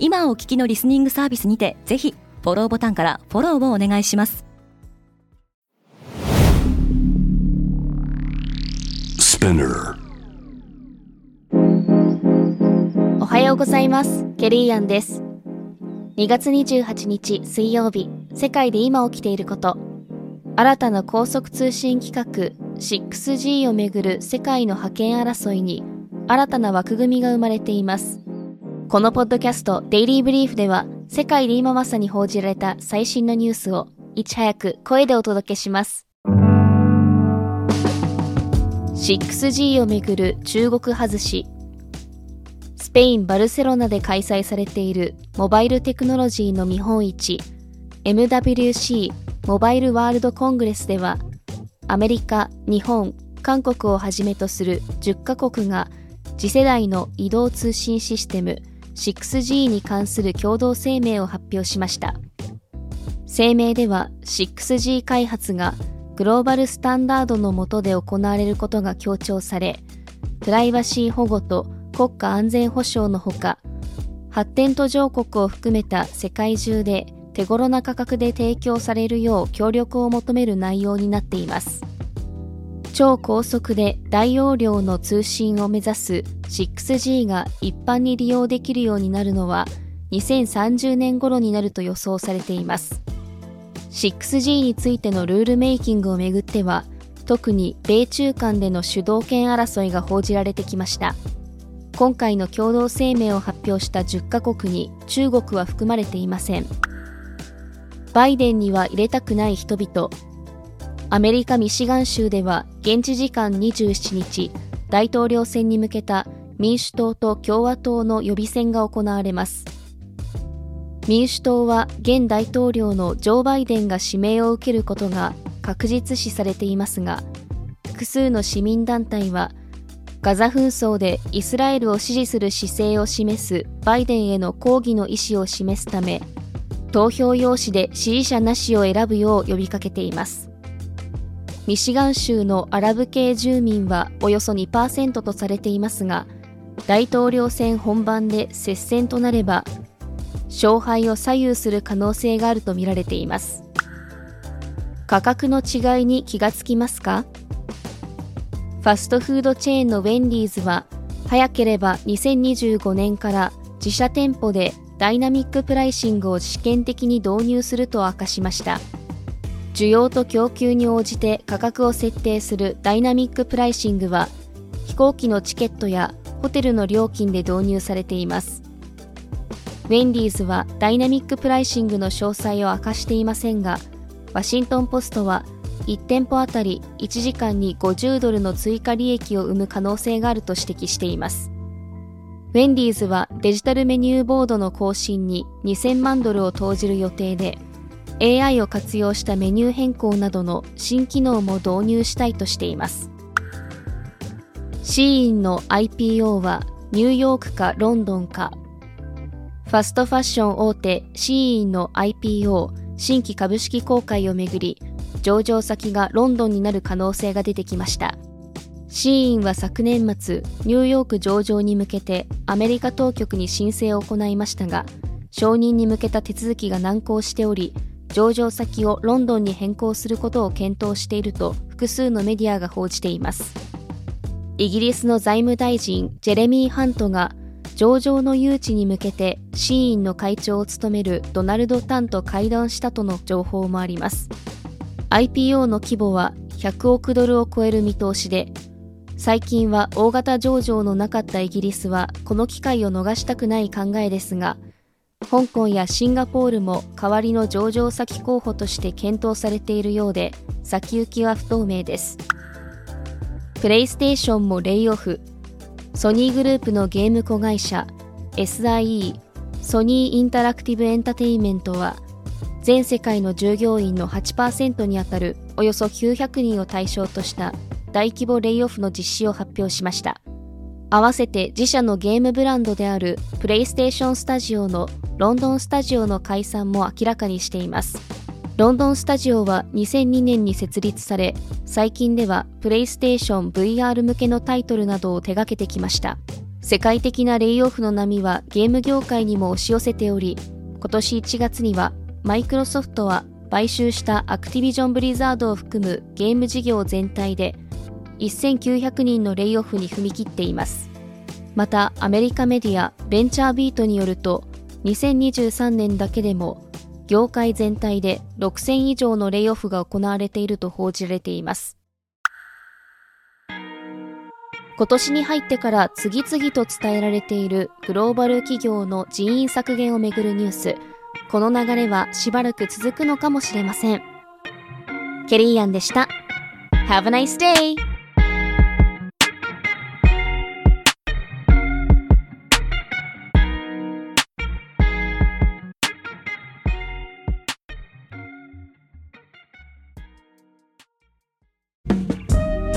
今お聞きのリスニングサービスにてぜひフォローボタンからフォローをお願いします。おはようございます。ケリーアンです。2月28日水曜日世界で今起きていること。新たな高速通信規格 6G をめぐる世界の覇権争いに新たな枠組みが生まれていますこのポッドキャストデイリーブリーフでは世界で今まさに報じられた最新のニュースをいち早く声でお届けします。6G をめぐる中国外しスペイン・バルセロナで開催されているモバイルテクノロジーの見本市 MWC モバイルワールドコングレスではアメリカ、日本、韓国をはじめとする10カ国が次世代の移動通信システム 6G に関する共同声明を発表しました声明では 6G 開発がグローバルスタンダードの下で行われることが強調され、プライバシー保護と国家安全保障のほか、発展途上国を含めた世界中で手頃な価格で提供されるよう協力を求める内容になっています。超高速で大容量の通信を目指す 6G が一般に利用できるようになるのは2030年頃になると予想されています。6G についてのルールメイキングをめぐっては特に米中間での主導権争いが報じられてきました。今回の共同声明を発表した10カ国に中国は含まれていません。バイデンには入れたくない人々。アメリカ・ミシガン州では現地時間27日大統領選に向けた民主党と共和党の予備選が行われます。民主党は現大統領のジョー・バイデンが指名を受けることが確実視されていますが複数の市民団体はガザ紛争でイスラエルを支持する姿勢を示すバイデンへの抗議の意思を示すため投票用紙で支持者なしを選ぶよう呼びかけています。ミシガン州のアラブ系住民はおよそ2%とされていますが大統領選本番で接戦となれば勝敗を左右する可能性があるとみられています。価格の違いに気がつきますか？ファストフードチェーンのウェンディーズは早ければ2025年から自社店舗でダイナミックプライシングを試験的に導入すると明かしました。需要と供給に応じて価格を設定するダイナミックプライシングは飛行機のチケットやホテルの料金で導入されていますウェンディーズはダイナミックプライシングの詳細を明かしていませんが、ワシントンポストは1店舗あたり1時間に50ドルの追加利益を生む可能性があると指摘しています。ウェンディーズはデジタルメニューボードの更新に2000万ドルを投じる予定で、AI を活用したメニュー変更などの新機能も導入したいとしています。シーインの IPO はニューヨークかロンドンかファストファッション大手シーインの IPO 新規株式公開をめぐり上場先がロンドンになる可能性が出てきましたシーインは昨年末ニューヨーク上場に向けてアメリカ当局に申請を行いましたが承認に向けた手続きが難航しており上場先をロンドンに変更することを検討していると複数のメディアが報じています。イギリスの財務大臣ジェレミー・ハントが上場の誘致に向けてシーインの会長を務めるドナルド・タンと会談したとの情報もあります。IPO の規模は100億ドルを超える見通しで最近は大型上場のなかったイギリスはこの機会を逃したくない考えですが香港やシンガポールも代わりの上場先候補として検討されているようで先行きは不透明です。プレイステーションもレイオフ。ソニーグループのゲーム子会社 SIE ソニーインタラクティブエンタテインメントは全世界の従業員の8%にあたるおよそ900人を対象とした大規模レイオフの実施を発表しました。合わせて自社のゲームブランドであるプレイステーションスタジオのロンドンスタジオの解散も明らかにしています。ロンドンスタジオは2002年に設立され最近ではプレイステーション VR 向けのタイトルなどを手掛けてきました。世界的なレイオフの波はゲーム業界にも押し寄せており今年1月にはマイクロソフトは買収したアクティビジョン・ブリザードを含むゲーム事業全体で1900人のレイオフに踏み切っています。またアメリカメディアベンチャービートによると2023年だけでも業界全体で6000以上のレイオフが行われていると報じられています。今年に入ってから次々と伝えられているグローバル企業の人員削減をめぐるニュース。この流れはしばらく続くのかもしれません。ケリーアンでした。Have a nice day!